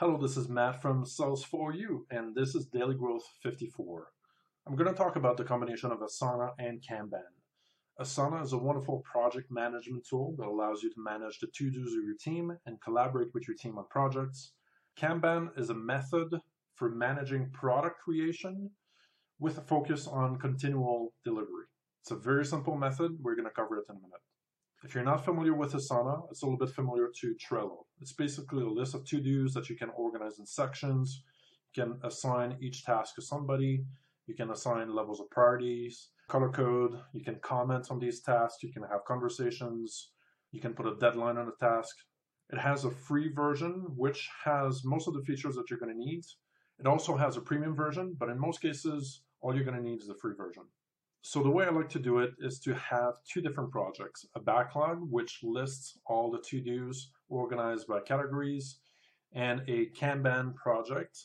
Hello, this is Matt from Sales4U, and this is Daily Growth 54. I'm going to talk about the combination of Asana and Kanban. Asana is a wonderful project management tool that allows you to manage the to-dos of your team and collaborate with your team on projects. Kanban is a method for managing product creation with a focus on continual delivery. It's a very simple method. We're going to cover it in a minute. If you're not familiar with Asana, it's a little bit familiar to Trello. It's basically a list of to-dos that you can organize in sections. You can assign each task to somebody. You can assign levels of priorities, color code. You can comment on these tasks. You can have conversations. You can put a deadline on a task. It has a free version, which has most of the features that you're going to need. It also has a premium version, but in most cases, all you're going to need is the free version. So the way I like to do it is to have two different projects, a backlog, which lists all the to-dos organized by categories, and a Kanban project,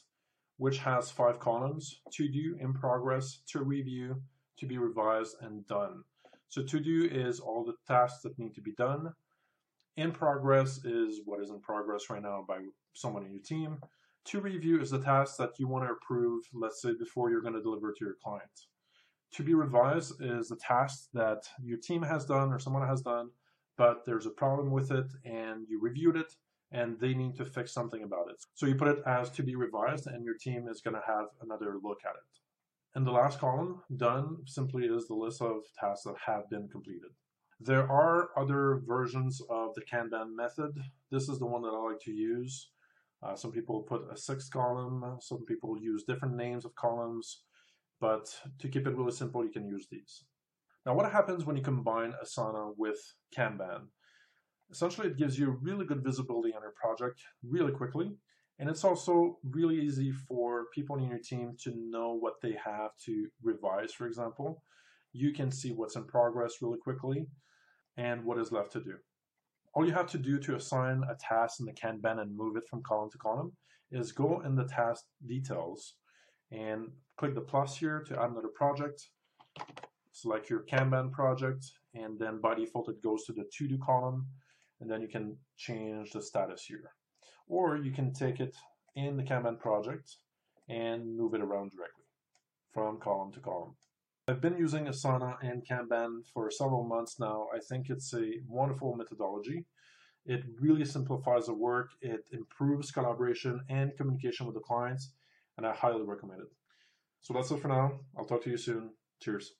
which has five columns, to do, in progress, to review, to be revised, and done. So to do is all the tasks that need to be done. In progress is what is in progress right now by someone in your team. To review is the task that you want to approve, let's say, before you're going to deliver to your client to be revised is a task that your team has done or someone has done, but there's a problem with it and you reviewed it and they need to fix something about it. So you put it as to be revised and your team is going to have another look at it. And the last column, done, simply is the list of tasks that have been completed. There are other versions of the Kanban method. This is the one that I like to use. Uh, some people put a sixth column, some people use different names of columns. But to keep it really simple, you can use these. Now, what happens when you combine Asana with Kanban? Essentially, it gives you really good visibility on your project really quickly. And it's also really easy for people in your team to know what they have to revise, for example. You can see what's in progress really quickly and what is left to do. All you have to do to assign a task in the Kanban and move it from column to column is go in the task details and click the plus here to add another project. Select your Kanban project, and then by default it goes to the to-do column, and then you can change the status here. Or you can take it in the Kanban project and move it around directly from column to column. I've been using Asana and Kanban for several months now. I think it's a wonderful methodology. It really simplifies the work, it improves collaboration and communication with the clients, and I highly recommend it. So that's it for now. I'll talk to you soon. Cheers.